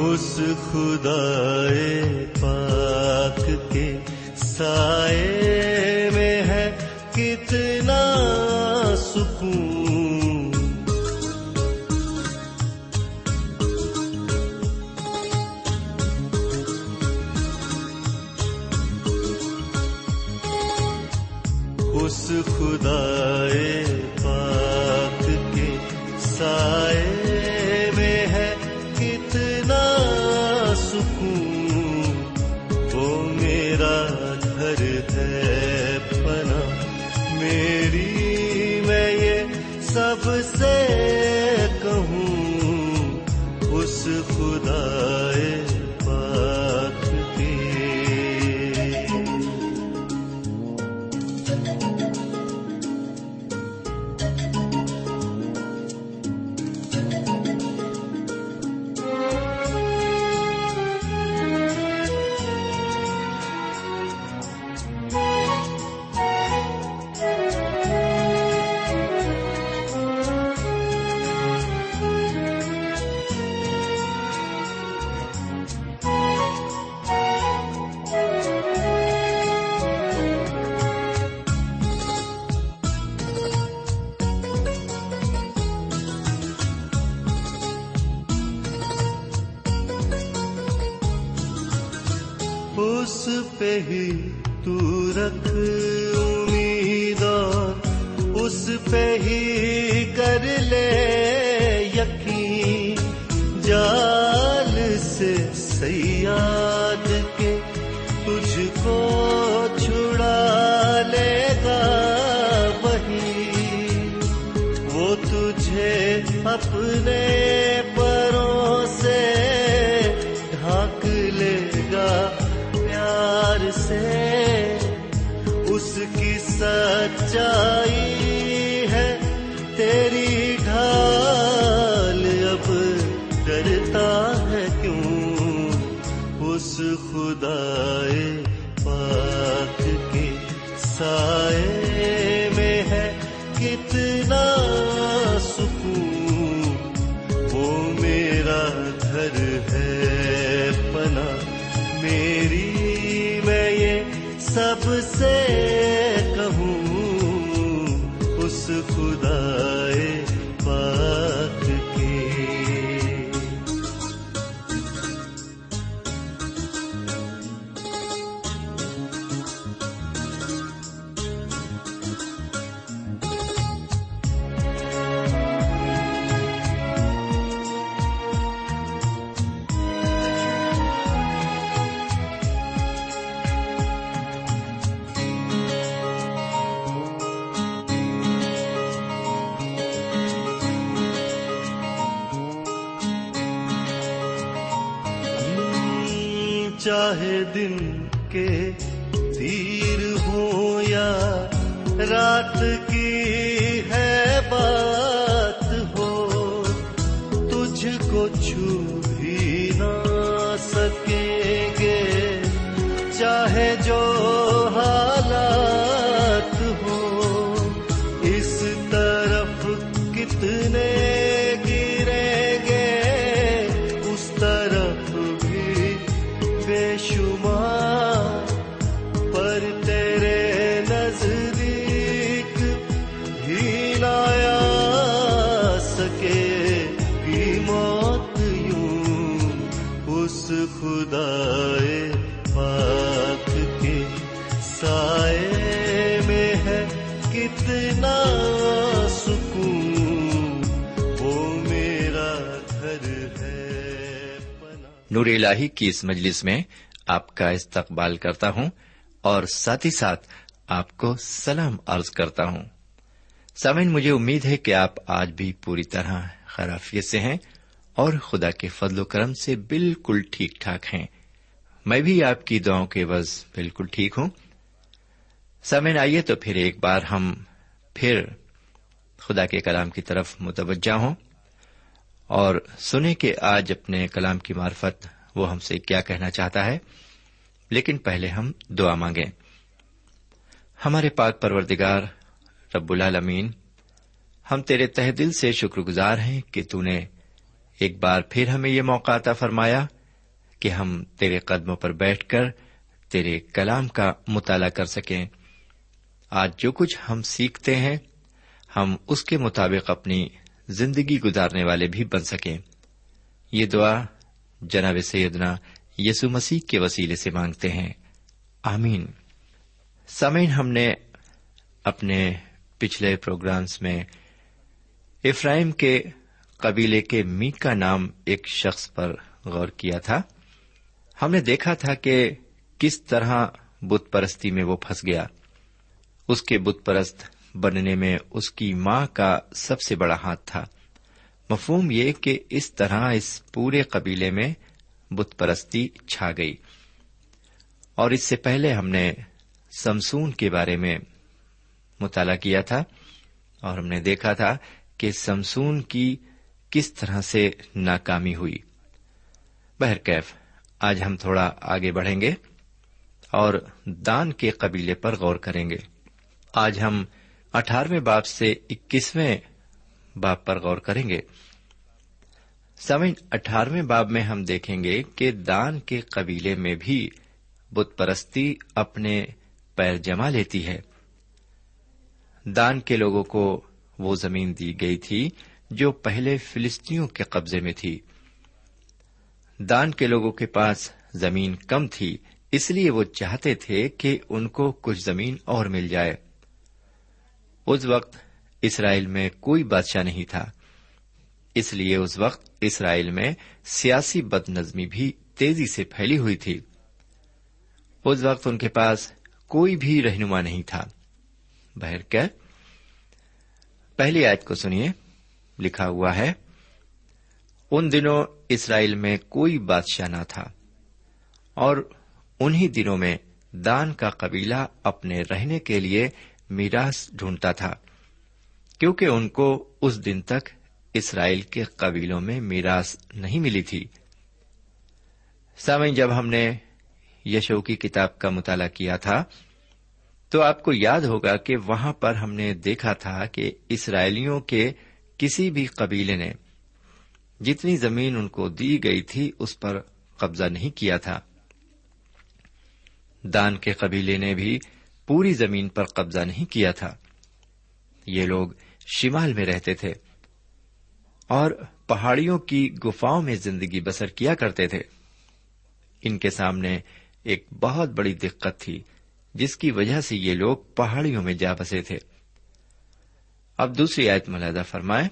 اس خدا پاک کے سائے یقین، جال سے سیاد کے تجھ کو چھڑا لے گا وہی۔ وہ تجھے اپنے پروں سے ڈھانک لے گا پیار سے۔ اس کی سچائی چاہے جو الہی کی اس مجلس میں آپ کا استقبال کرتا ہوں اور ساتھ ہی ساتھ آپ کو سلام عرض کرتا ہوں۔ سامعین، مجھے امید ہے کہ آپ آج بھی پوری طرح خرافیت سے ہیں اور خدا کے فضل و کرم سے بالکل ٹھیک ٹھاک ہیں۔ میں بھی آپ کی دعاؤں کے بز بالکل ٹھیک ہوں۔ سامعین، آئیے تو پھر ایک بار ہم پھر خدا کے کلام کی طرف متوجہ ہوں اور سنیں کہ آج اپنے کلام کی معرفت وہ ہم سے کیا کہنا چاہتا ہے؟ لیکن پہلے ہم دعا مانگیں۔ ہمارے پاک پروردگار، رب العالمین، ہم تیرے تہ دل سے شکر گزار ہیں کہ تون نے ایک بار پھر ہمیں یہ موقع عطا فرمایا کہ ہم تیرے قدموں پر بیٹھ کر تیرے کلام کا مطالعہ کر سکیں۔ آج جو کچھ ہم سیکھتے ہیں، ہم اس کے مطابق اپنی زندگی گزارنے والے بھی بن سکیں۔ یہ دعا جناب سیدنا یسو مسیح کے وسیلے سے مانگتے ہیں۔ آمین۔ سمین ہم نے اپنے پچھلے پروگرامس میں افرائم کے قبیلے کے می کا نام ایک شخص پر غور کیا تھا۔ ہم نے دیکھا تھا کہ کس طرح بت پرستی میں وہ پھنس گیا۔ اس کے بت پرست بننے میں اس کی ماں کا سب سے بڑا ہاتھ تھا۔ مفہوم یہ کہ اس طرح اس پورے قبیلے میں بت پرستی چھا گئی۔ اور اس سے پہلے ہم نے سمسون کے بارے میں مطالعہ کیا تھا اور ہم نے دیکھا تھا کہ سمسون کی کس طرح سے ناکامی ہوئی۔ بہرکیف آج ہم تھوڑا آگے بڑھیں گے اور دان کے قبیلے پر غور کریں گے۔ آج ہم اٹھارہویں باپ سے اکیسویں باپ پر غور کریں گے۔ سمن اٹھارہویں باب میں ہم دیکھیں گے کہ دان کے قبیلے میں بھی بت پرستی اپنے پیر جما لیتی ہے۔ دان کے لوگوں کو وہ زمین دی گئی تھی جو پہلے فلسطینیوں کے قبضے میں تھی۔ دان کے لوگوں کے پاس زمین کم تھی، اس لیے وہ چاہتے تھے کہ ان کو کچھ زمین اور مل جائے۔ اس وقت اسرائیل میں کوئی بادشاہ نہیں تھا۔ اس لیے اس وقت اسرائیل میں سیاسی بد نظمی بھی تیزی سے پھیلی ہوئی تھی۔ اس وقت ان کے پاس کوئی بھی رہنما نہیں تھا۔ بہرکہ پہلی آیت کو سنیے۔ لکھا ہوا ہے، ان دنوں اسرائیل میں کوئی بادشاہ نہ تھا، اور انہی دنوں میں دان کا قبیلہ اپنے رہنے کے لیے میراث ڈھونڈتا تھا۔ کیونکہ ان کو اس دن تک اسرائیل کے قبیلوں میں میراث نہیں ملی تھی۔ سامعین، جب ہم نے یشو کی کتاب کا مطالعہ کیا تھا، تو آپ کو یاد ہوگا کہ وہاں پر ہم نے دیکھا تھا کہ اسرائیلیوں کے کسی بھی قبیلے نے جتنی زمین ان کو دی گئی تھی، اس پر قبضہ نہیں کیا تھا۔ دان کے قبیلے نے بھی پوری زمین پر قبضہ نہیں کیا تھا۔ یہ لوگ شمال میں رہتے تھے اور پہاڑیوں کی گفاؤں میں زندگی بسر کیا کرتے تھے۔ ان کے سامنے ایک بہت بڑی دقت تھی، جس کی وجہ سے یہ لوگ پہاڑیوں میں جا بسے تھے۔ اب دوسری آیت ملاحدہ فرمائے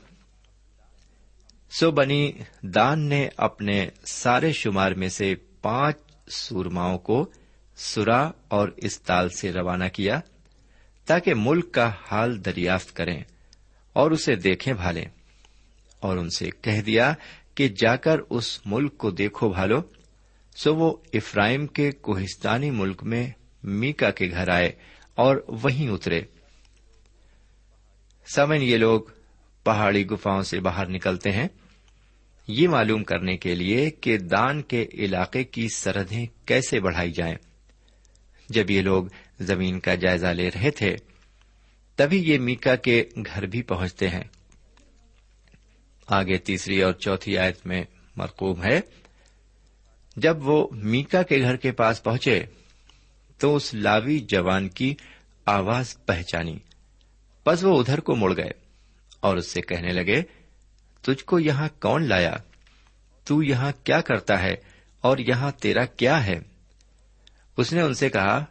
سو بنی دان نے اپنے سارے شمار میں سے پانچ سورماؤں کو سرا اور استال سے روانہ کیا تاکہ ملک کا حال دریافت کریں۔ اور اسے دیکھیں بھالے اور ان سے کہہ دیا کہ جا کر اس ملک کو دیکھو بھالو۔ سو وہ افرائم کے کوہستانی ملک میں میکا کے گھر آئے اور وہیں اترے۔ سمن یہ لوگ پہاڑی گفاؤں سے باہر نکلتے ہیں۔ یہ معلوم کرنے کے لیے کہ دان کے علاقے کی سرحدیں کیسے بڑھائی جائیں۔ جب یہ لوگ زمین کا جائزہ لے رہے تھے تبھی یہ میکا کے گھر بھی پہنچتے ہیں۔ آگے تیسری اور چوتھی آیت میں مرکوب ہے، جب وہ میکا کے گھر کے پاس پہنچے تو اس لاوی جوان کی آواز پہچانی۔ بس وہ ادھر کو مڑ گئے اور اس سے کہنے لگے، تجھ کو یہاں کون لایا؟ تو یہاں کیا کرتا ہے اور یہاں تیرا کیا ہے؟ اس نے ان سے کہا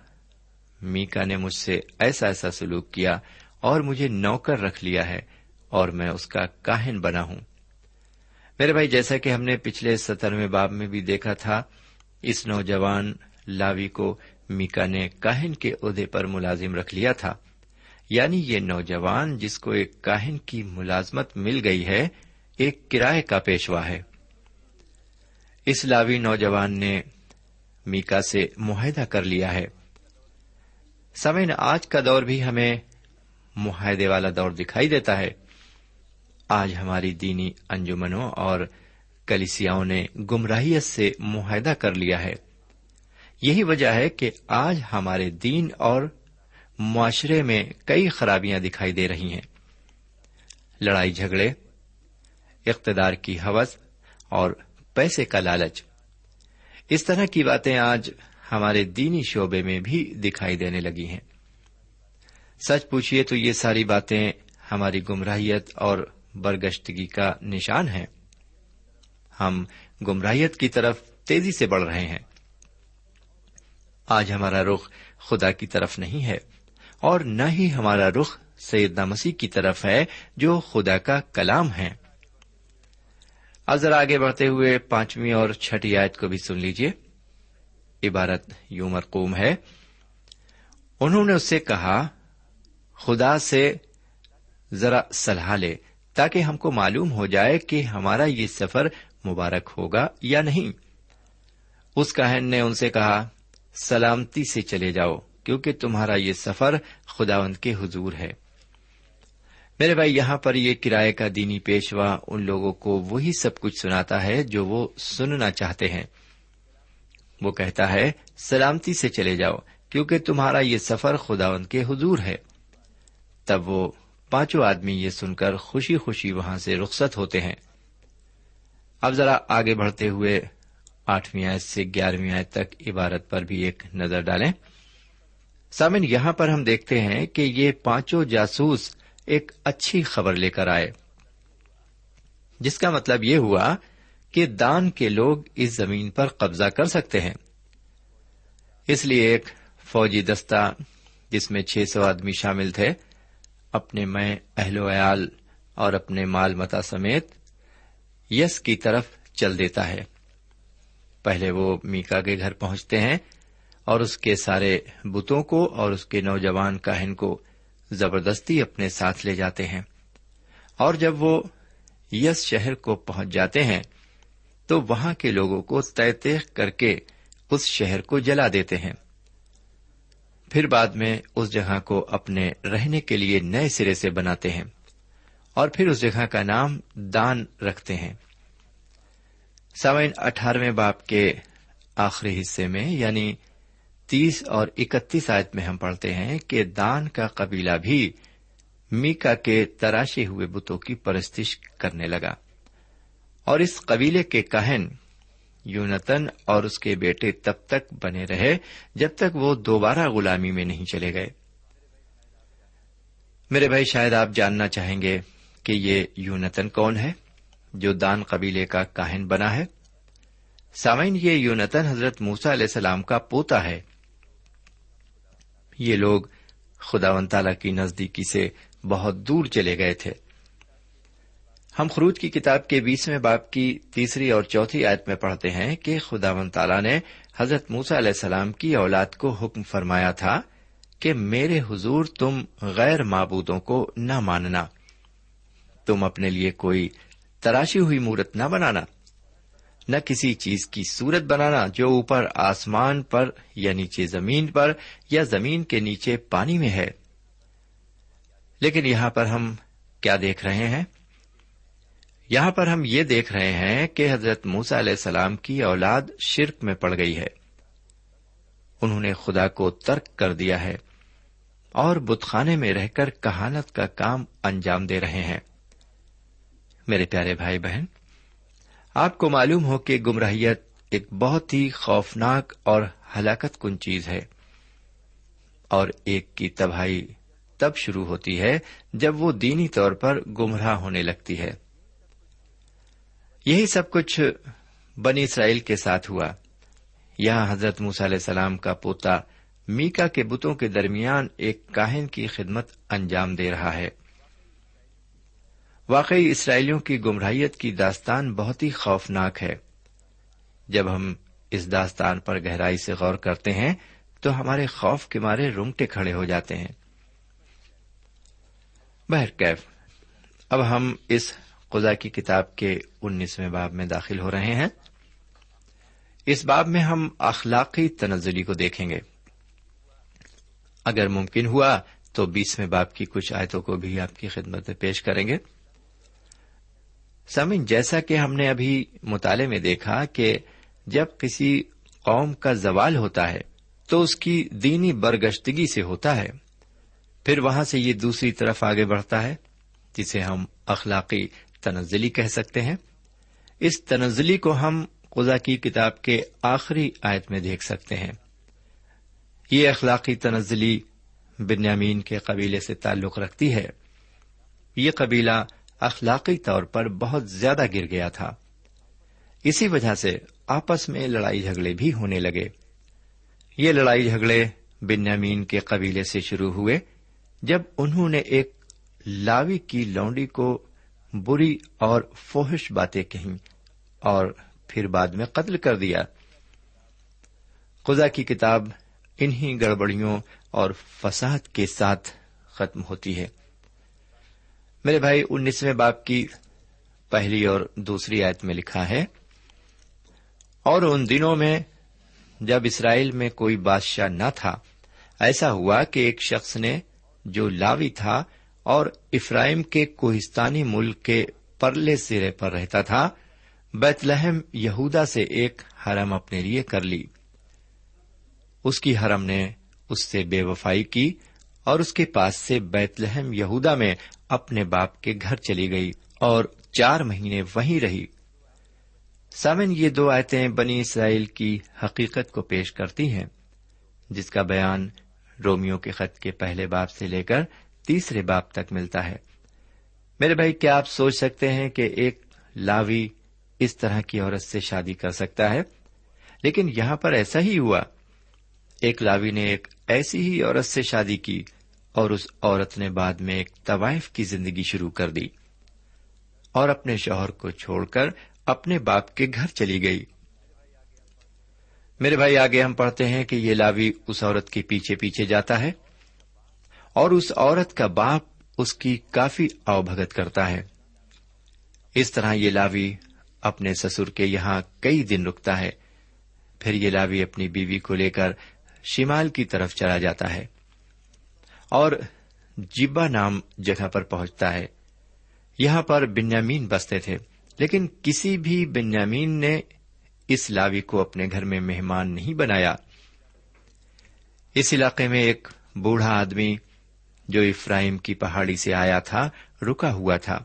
میکا نے مجھ سے ایسا ایسا سلوک کیا اور مجھے نوکر رکھ لیا ہے اور میں اس کا کاہن بنا ہوں۔ میرے بھائی، جیسا کہ ہم نے پچھلے سترویں باب میں بھی دیکھا تھا، اس نوجوان لاوی کو میکا نے کاہن کے عہدے پر ملازم رکھ لیا تھا۔ یعنی یہ نوجوان جس کو ایک کاہن کی ملازمت مل گئی ہے، ایک کرائے کا پیشوا ہے۔ اس لاوی نوجوان نے میکا سے معاہدہ کر لیا ہے۔ سمین آج کا دور بھی ہمیں معاہدے والا دور دکھائی دیتا ہے۔ آج ہماری دینی انجمنوں اور کلیسیاؤں نے گمراہیت سے معاہدہ کر لیا ہے۔ یہی وجہ ہے کہ آج ہمارے دین اور معاشرے میں کئی خرابیاں دکھائی دے رہی ہیں۔ لڑائی جھگڑے، اقتدار کی حوث اور پیسے کا لالچ۔ اس طرح کی باتیں آج ہمارے دینی شعبے میں بھی دکھائی دینے لگی ہیں۔ سچ پوچھیے تو یہ ساری باتیں ہماری گمراہیت اور برگشتگی کا نشان ہے ہم گمراہیت کی طرف تیزی سے بڑھ رہے ہیں۔ آج ہمارا رخ خدا کی طرف نہیں ہے اور نہ ہی ہمارا رخ سیدنا مسیح کی طرف ہے جو خدا کا کلام ہے۔ اب ذرا آگے بڑھتے ہوئے پانچویں اور چھٹی آیت کو بھی سن لیجیے عبارت یوں مرقوم ہے۔ انہوں نے اس سے کہا، خدا سے ذرا صلاح لے تاکہ ہم کو معلوم ہو جائے کہ ہمارا یہ سفر مبارک ہوگا یا نہیں۔ اس کہن نے ان سے کہا، سلامتی سے چلے جاؤ، کیونکہ تمہارا یہ سفر خداوند کے حضور ہے۔ میرے بھائی، یہاں پر یہ کرائے کا دینی پیشوا ان لوگوں کو وہی سب کچھ سناتا ہے جو وہ سننا چاہتے ہیں۔ وہ کہتا ہے، سلامتی سے چلے جاؤ، کیونکہ تمہارا یہ سفر خداوند کے حضور ہے۔ تب وہ پانچوں آدمی یہ سن کر خوشی خوشی وہاں سے رخصت ہوتے ہیں۔ اب ذرا آگے بڑھتے ہوئے آٹھویں آیت سے گیارہویں آیت تک عبارت پر بھی ایک نظر ڈالیں۔ سامن، یہاں پر ہم دیکھتے ہیں کہ یہ پانچوں جاسوس ایک اچھی خبر لے کر آئے۔ جس کا مطلب یہ ہوا کہ دان کے لوگ اس زمین پر قبضہ کر سکتے ہیں۔ اس لیے ایک فوجی دستہ جس میں چھ سو آدمی شامل تھے، اپنے میں اہل و عیال اور اپنے مال متا سمیت یس کی طرف چل دیتا ہے۔ پہلے وہ میکا کے گھر پہنچتے ہیں اور اس کے سارے بتوں کو اور اس کے نوجوان کاہن کو زبردستی اپنے ساتھ لے جاتے ہیں۔ اور جب وہ یس شہر کو پہنچ جاتے ہیں تو وہاں کے لوگوں کو طے طے کر کے اس شہر کو جلا دیتے ہیں۔ پھر بعد میں اس جگہ کو اپنے رہنے کے لیے نئے سرے سے بناتے ہیں اور پھر اس جگہ کا نام دان رکھتے ہیں۔ سوئن اٹھارہویں باپ کے آخری حصے میں یعنی تیس اور اکتیس آیت میں ہم پڑھتے ہیں کہ دان کا قبیلہ بھی میکا کے تراشے ہوئے بتوں کی پرستش کرنے لگا۔ اور اس قبیلے کے کہن یونتن اور اس کے بیٹے تب تک بنے رہے جب تک وہ دوبارہ غلامی میں نہیں چلے گئے۔ میرے بھائی، شاید آپ جاننا چاہیں گے کہ یہ یونتن کون ہے جو دان قبیلے کا کاہن بنا ہے۔ سامعین، یہ یونتن حضرت موسا علیہ السلام کا پوتا ہے۔ یہ لوگ خدا و تعالی کی نزدیکی سے بہت دور چلے گئے تھے۔ ہم خروج کی کتاب کے بیسویں باپ کی تیسری اور چوتھی آیت میں پڑھتے ہیں کہ خدا و تعالی نے حضرت موسا علیہ السلام کی اولاد کو حکم فرمایا تھا کہ میرے حضور تم غیر معبودوں کو نہ ماننا، تم اپنے لیے کوئی تراشی ہوئی مورت نہ بنانا، نہ کسی چیز کی صورت بنانا جو اوپر آسمان پر یا نیچے زمین پر یا زمین کے نیچے پانی میں ہے۔ لیکن یہاں پر ہم کیا دیکھ رہے ہیں؟ یہاں پر ہم یہ دیکھ رہے ہیں کہ حضرت موسا علیہ السلام کی اولاد شرک میں پڑ گئی ہے۔ انہوں نے خدا کو ترک کر دیا ہے اور بتخانے میں رہ کر کہانت کا کام انجام دے رہے ہیں۔ میرے پیارے بھائی بہن، آپ کو معلوم ہو کہ گمراہیت ایک بہت ہی خوفناک اور ہلاکت کن چیز ہے۔ اور ایک کی تباہی تب شروع ہوتی ہے جب وہ دینی طور پر گمراہ ہونے لگتی ہے۔ یہی سب کچھ بنی اسرائیل کے ساتھ ہوا۔ یہاں حضرت موس علیہ السلام کا پوتا میکا کے بتوں کے درمیان ایک کاہن کی خدمت انجام دے رہا ہے۔ واقعی اسرائیلیوں کی گمراہیت کی داستان بہت ہی خوفناک ہے۔ جب ہم اس داستان پر گہرائی سے غور کرتے ہیں تو ہمارے خوف کے مارے رونگٹے کھڑے ہو جاتے ہیں۔ بہرکیف، اب ہم اس خدا کی کتاب کے انیسویں باب میں داخل ہو رہے ہیں۔ اس باب میں ہم اخلاقی تنزلی کو دیکھیں گے۔ اگر ممکن ہوا تو بیسویں باب کی کچھ آیتوں کو بھی آپ کی خدمت میں پیش کریں گے۔ سمن جیسا کہ ہم نے ابھی مطالعے میں دیکھا کہ جب کسی قوم کا زوال ہوتا ہے تو اس کی دینی برگشتگی سے ہوتا ہے۔ پھر وہاں سے یہ دوسری طرف آگے بڑھتا ہے، جسے ہم اخلاقی تنزلی کہہ سکتے ہیں۔ اس تنزلی کو ہم خدا کی کتاب کے آخری آیت میں دیکھ سکتے ہیں۔ یہ اخلاقی تنزلی بنیامین کے قبیلے سے تعلق رکھتی ہے۔ یہ قبیلہ اخلاقی طور پر بہت زیادہ گر گیا تھا۔ اسی وجہ سے آپس میں لڑائی جھگڑے بھی ہونے لگے۔ یہ لڑائی جھگڑے بنیامین کے قبیلے سے شروع ہوئے جب انہوں نے ایک لاوی کی لونڈی کو بری اور فوہش باتیں کہیں اور پھر بعد میں قتل کر دیا۔ خدا کی کتاب انہی گڑبڑیوں اور فساد کے ساتھ ختم ہوتی ہے۔ میرے بھائی، انیسویں باپ کی پہلی اور دوسری آیت میں لکھا ہے، اور ان دنوں میں جب اسرائیل میں کوئی بادشاہ نہ تھا، ایسا ہوا کہ ایک شخص نے جو لاوی تھا اور افرائم کے کوہستانی ملک کے پرلے سرے پر رہتا تھا بیت لہم یہودا سے ایک حرم اپنے لیے کر لی۔ اس کی حرم نے اس سے بے وفائی کی اور اس کے پاس سے بیت لہم یہودا میں اپنے باپ کے گھر چلی گئی اور چار مہینے وہیں رہی۔ سامن یہ دو آیتیں بنی اسرائیل کی حقیقت کو پیش کرتی ہیں، جس کا بیان رومیو کے خط کے پہلے باپ سے لے کر تیسرے باپ تک ملتا ہے۔ میرے بھائی، کیا آپ سوچ سکتے ہیں کہ ایک لاوی اس طرح کی عورت سے شادی کر سکتا ہے؟ لیکن یہاں پر ایسا ہی ہوا۔ ایک لاوی نے ایک ایسی ہی عورت سے شادی کی اور اس عورت نے بعد میں ایک طوائف کی زندگی شروع کر دی اور اپنے شوہر کو چھوڑ کر اپنے باپ کے گھر چلی گئی۔ میرے بھائی، آگے ہم پڑھتے ہیں کہ یہ لاوی اس عورت کے پیچھے پیچھے جاتا ہے۔ اور اس عورت کا باپ اس کی کافی اوبھگت کرتا ہے۔ اس طرح یہ لاوی اپنے سسر کے یہاں کئی دن رکتا ہے۔ پھر یہ لاوی اپنی بیوی کو لے کر شمال کی طرف چلا جاتا ہے۔ اور جبا نام جگہ پر پہنچتا ہے۔ یہاں پر بنیامین بستے تھے، لیکن کسی بھی بنیامین نے اس لاوی کو اپنے گھر میں مہمان نہیں بنایا۔ اس علاقے میں ایک بوڑھا آدمی جو افراہیم کی پہاڑی سے آیا تھا، رکا ہوا تھا۔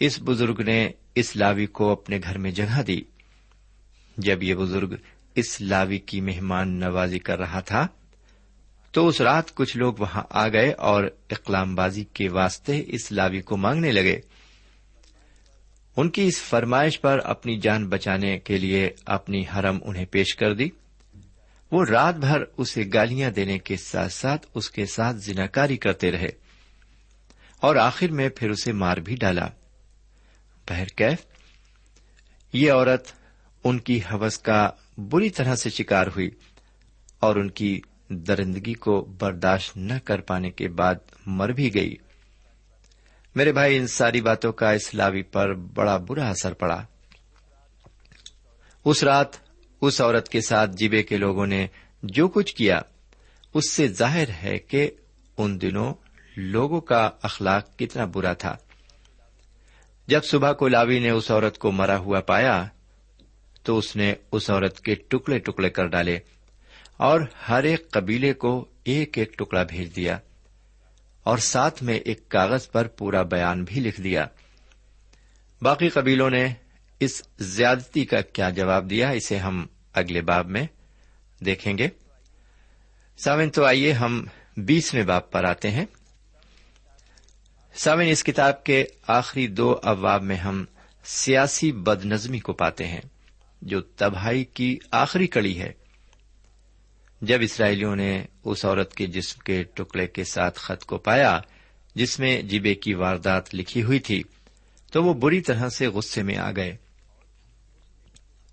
اس بزرگ نے اس لاوی کو اپنے گھر میں جگہ دی۔ جب یہ بزرگ اس لاوی کی مہمان نوازی کر رہا تھا، تو اس رات کچھ لوگ وہاں آ گئے اور اقلام بازی کے واسطے اس لاوی کو مانگنے لگے۔ ان کی اس فرمائش پر اپنی جان بچانے کے لیے اپنی حرم انہیں پیش کر دی۔ وہ رات بھر اسے گالیاں دینے کے ساتھ ساتھ اس کے ساتھ زناکاری کرتے رہے اور آخر میں پھر اسے مار بھی ڈالا۔ بہرکیف یہ عورت ان کی حوث کا بری طرح سے شکار ہوئی اور ان کی درندگی کو برداشت نہ کر پانے کے بعد مر بھی گئی۔ میرے بھائی، ان ساری باتوں کا اسلاوی پر بڑا برا اثر پڑا۔ اس رات اس عورت کے ساتھ جیبے کے لوگوں نے جو کچھ کیا، اس سے ظاہر ہے کہ ان دنوں لوگوں کا اخلاق کتنا برا تھا۔ جب صبح کو لاوی نے اس عورت کو مرا ہوا پایا، تو اس نے اس عورت کے ٹکڑے ٹکڑے کر ڈالے اور ہر ایک قبیلے کو ایک ایک ٹکڑا بھیج دیا اور ساتھ میں ایک کاغذ پر پورا بیان بھی لکھ دیا۔ باقی قبیلوں نے اس زیادتی کا کیا جواب دیا، اسے ہم اگلے باب میں دیکھیں گے۔ سامن تو آئیے ہم بیسویں باب پر آتے ہیں۔ سامن اس کتاب کے آخری دو ابواب میں ہم سیاسی بد نظمی کو پاتے ہیں، جو تباہی کی آخری کڑی ہے۔ جب اسرائیلیوں نے اس عورت کے جسم کے ٹکڑے کے ساتھ خط کو پایا، جس میں جیبے کی واردات لکھی ہوئی تھی، تو وہ بری طرح سے غصے میں آ گئے۔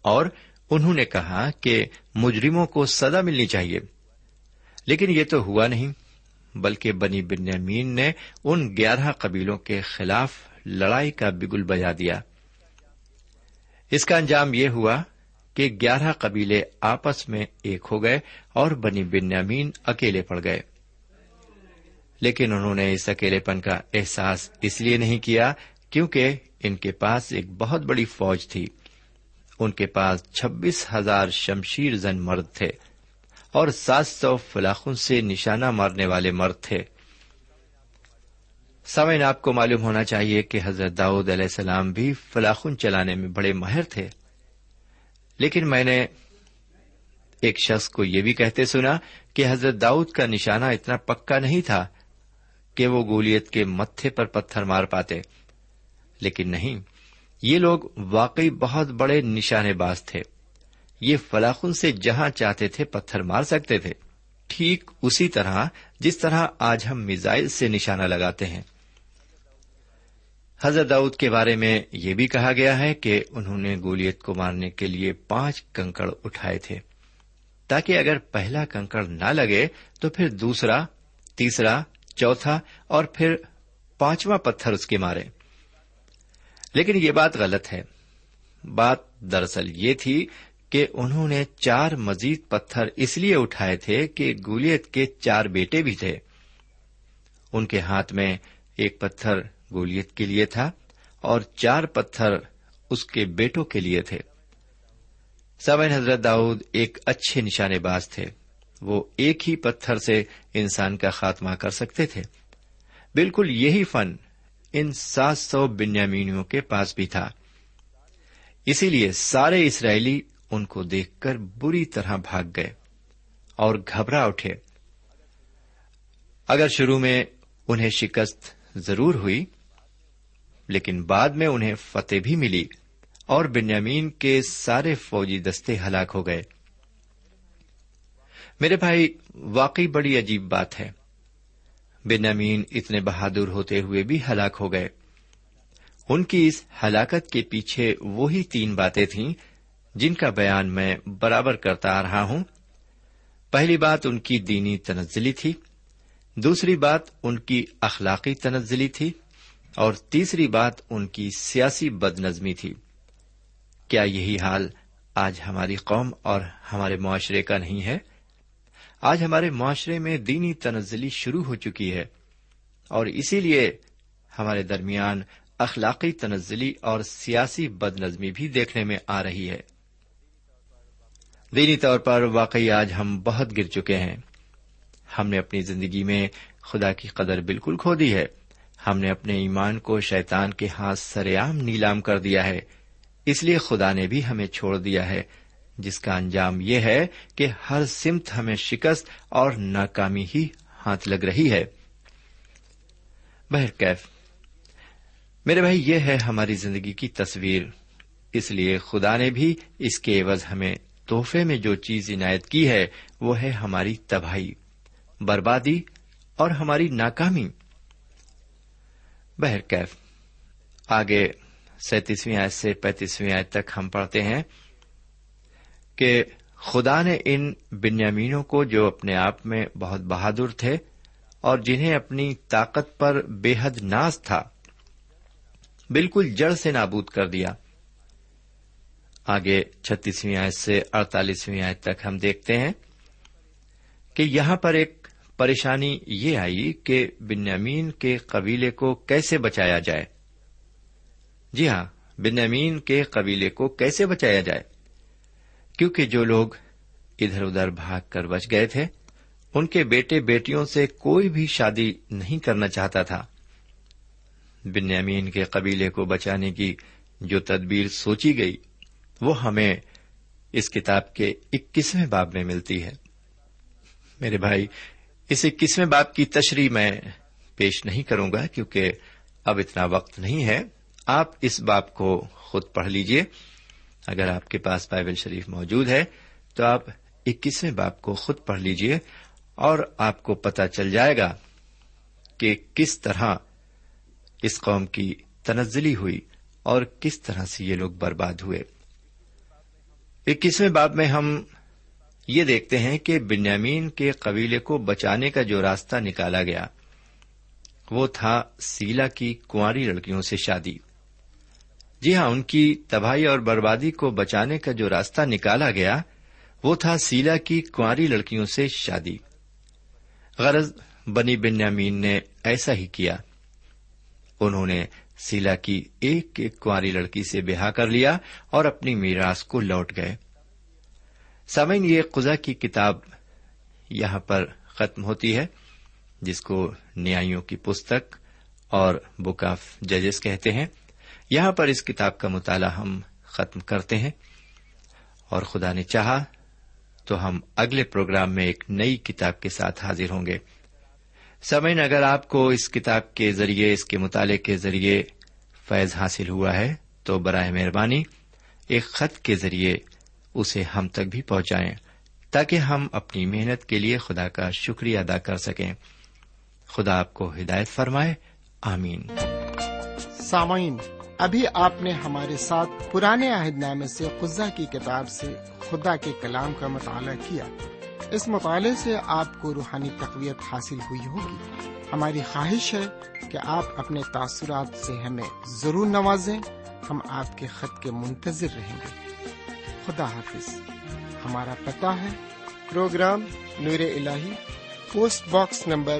اور انہوں نے کہا کہ مجرموں کو سزا ملنی چاہیے۔ لیکن یہ تو ہوا نہیں، بلکہ بنی بنیامین نے ان گیارہ قبیلوں کے خلاف لڑائی کا بگل بجا دیا۔ اس کا انجام یہ ہوا کہ گیارہ قبیلے آپس میں ایک ہو گئے اور بنی بنیامین اکیلے پڑ گئے۔ لیکن انہوں نے اس اکیلے پن کا احساس اس لیے نہیں کیا کیونکہ ان کے پاس ایک بہت بڑی فوج تھی۔ ان کے پاس چھبیس ہزار شمشیر زن مرد تھے اور سات سو فلاخن سے نشانہ مارنے والے مرد تھے۔ سمعین آپ کو معلوم ہونا چاہیے کہ حضرت داؤد علیہ السلام بھی فلاخن چلانے میں بڑے ماہر تھے۔ لیکن میں نے ایک شخص کو یہ بھی کہتے سنا کہ حضرت داؤد کا نشانہ اتنا پکا نہیں تھا کہ وہ گولیت کے متھے پر پتھر مار پاتے، لیکن نہیں یہ لوگ واقعی بہت بڑے نشانے باز تھے۔ یہ فلاخن سے جہاں چاہتے تھے پتھر مار سکتے تھے۔ ٹھیک اسی طرح جس طرح آج ہم میزائل سے نشانہ لگاتے ہیں۔ حضرت داؤد کے بارے میں یہ بھی کہا گیا ہے کہ انہوں نے گولیت کو مارنے کے لیے پانچ کنکڑ اٹھائے تھے۔ تاکہ اگر پہلا کنکڑ نہ لگے تو پھر دوسرا، تیسرا، چوتھا اور پھر پانچواں پتھر اس کے مارے۔ لیکن یہ بات غلط ہے۔ بات دراصل یہ تھی کہ انہوں نے چار مزید پتھر اس لیے اٹھائے تھے کہ گولیت کے چار بیٹے بھی تھے۔ ان کے ہاتھ میں ایک پتھر گولیت کے لیے تھا اور چار پتھر اس کے بیٹوں کے لیے تھے۔ سوین حضرت داؤد ایک اچھے نشانے باز تھے۔ وہ ایک ہی پتھر سے انسان کا خاتمہ کر سکتے تھے۔ بالکل یہی فن ان سات سو بنیامینیوں کے پاس بھی تھا۔ اسی لیے سارے اسرائیلی ان کو دیکھ کر بری طرح بھاگ گئے اور گھبرا اٹھے۔ اگر شروع میں انہیں شکست ضرور ہوئی، لیکن بعد میں انہیں فتح بھی ملی اور بنیامین کے سارے فوجی دستے ہلاک ہو گئے۔ میرے بھائی، واقعی بڑی عجیب بات ہے۔ بنیامین اتنے بہادر ہوتے ہوئے بھی ہلاک ہو گئے۔ ان کی اس ہلاکت کے پیچھے وہی تین باتیں تھیں جن کا بیان میں برابر کرتا آ رہا ہوں۔ پہلی بات ان کی دینی تنزلی تھی، دوسری بات ان کی اخلاقی تنزلی تھی، اور تیسری بات ان کی سیاسی بد نظمی تھی۔ کیا یہی حال آج ہماری قوم اور ہمارے معاشرے کا نہیں ہے؟ آج ہمارے معاشرے میں دینی تنزلی شروع ہو چکی ہے اور اسی لیے ہمارے درمیان اخلاقی تنزلی اور سیاسی بد نظمی بھی دیکھنے میں آ رہی ہے۔ دینی طور پر واقعی آج ہم بہت گر چکے ہیں۔ ہم نے اپنی زندگی میں خدا کی قدر بالکل کھو دی ہے۔ ہم نے اپنے ایمان کو شیطان کے ہاتھ سریام نیلام کر دیا ہے۔ اس لیے خدا نے بھی ہمیں چھوڑ دیا ہے۔ جس کا انجام یہ ہے کہ ہر سمت ہمیں شکست اور ناکامی ہی ہاتھ لگ رہی ہے۔ بہرکیف میرے بھائی، یہ ہے ہماری زندگی کی تصویر۔ اس لیے خدا نے بھی اس کے عوض ہمیں تحفے میں جو چیز عنایت کی ہے، وہ ہے ہماری تباہی، بربادی اور ہماری ناکامی۔ بہرکیف آگے سینتیسویں آیت سے پینتیسویں آیت تک ہم پڑھتے ہیں۔ کہ خدا نے ان بنیامینوں کو جو اپنے آپ میں بہت بہادر تھے اور جنہیں اپنی طاقت پر بے حد ناز تھا، بالکل جڑ سے نابود کر دیا۔ آگے چھتیسویں آیت سے اڑتالیسویں آیت تک ہم دیکھتے ہیں کہ یہاں پر ایک پریشانی یہ آئی کہ بنیامین کے قبیلے کو کیسے بچایا جائے۔ جی ہاں بنیامین کے قبیلے کو کیسے بچایا جائے؟ کیونکہ جو لوگ ادھر ادھر بھاگ کر بچ گئے تھے، ان کے بیٹے بیٹیوں سے کوئی بھی شادی نہیں کرنا چاہتا تھا۔ بنیامین کے قبیلے کو بچانے کی جو تدبیر سوچی گئی، وہ ہمیں اس کتاب کے اکیسویں باب میں ملتی ہے۔ میرے بھائی، اس اکیسویں باب کی تشریح میں پیش نہیں کروں گا کیونکہ اب اتنا وقت نہیں ہے۔ آپ اس باب کو خود پڑھ لیجیے۔ اگر آپ کے پاس بائبل شریف موجود ہے، تو آپ اکیسویں باپ کو خود پڑھ لیجیے اور آپ کو پتا چل جائے گا کہ کس طرح اس قوم کی تنزلی ہوئی اور کس طرح سے یہ لوگ برباد ہوئے۔ اکیسویں باب میں ہم یہ دیکھتے ہیں کہ بنیامین کے قبیلے کو بچانے کا جو راستہ نکالا گیا، وہ تھا سیلا کی کنواری لڑکیوں سے شادی۔ جی ہاں ان کی تباہی اور بربادی کو بچانے کا جو راستہ نکالا گیا، وہ تھا سیلا کی کنواری لڑکیوں سے شادی۔ غرض، بنی بنیامین نے ایسا ہی کیا۔ انہوں نے سیلا کی ایک ایک کنواری لڑکی سے بہا کر لیا اور اپنی میراث کو لوٹ گئے۔ سمن یہ قزا کی کتاب یہاں پر ختم ہوتی ہے، جس کو نیائیوں کی پستک اور بک آف ججز کہتے ہیں۔ یہاں پر اس کتاب کا مطالعہ ہم ختم کرتے ہیں۔ اور خدا نے چاہا تو ہم اگلے پروگرام میں ایک نئی کتاب کے ساتھ حاضر ہوں گے۔ سمعین اگر آپ کو اس کتاب کے ذریعے، اس کے مطالعے کے ذریعے فیض حاصل ہوا ہے، تو برائے مہربانی ایک خط کے ذریعے اسے ہم تک بھی پہنچائیں تاکہ ہم اپنی محنت کے لیے خدا کا شکریہ ادا کر سکیں۔ خدا آپ کو ہدایت فرمائے۔ آمین۔ سامعین ابھی آپ نے ہمارے ساتھ پرانے عہد نامے سے قزا کی کتاب سے خدا کے کلام کا مطالعہ کیا۔ اس مطالعے سے آپ کو روحانی تقویت حاصل ہوئی ہوگی۔ ہماری خواہش ہے کہ آپ اپنے تاثرات سے ہمیں ضرور نوازیں۔ ہم آپ کے خط کے منتظر رہیں گے۔ خدا حافظ۔ ہمارا پتہ ہے۔ پروگرام نور ال post box number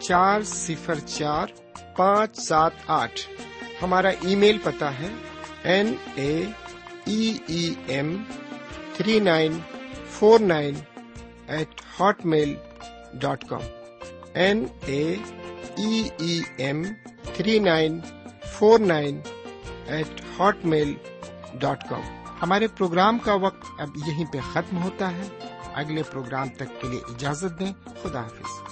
چار صفر چار پانچ سات آٹھ۔ ہمارا ای میل پتا ہے N A M three nine four nine eight Hotmail dot com. N A M three nine four nine eight Hotmail dot com. ہمارے پروگرام کا وقت اب یہیں پہ ختم ہوتا ہے۔ اگلے پروگرام تک کے لیے اجازت دیں۔ خدا حافظ۔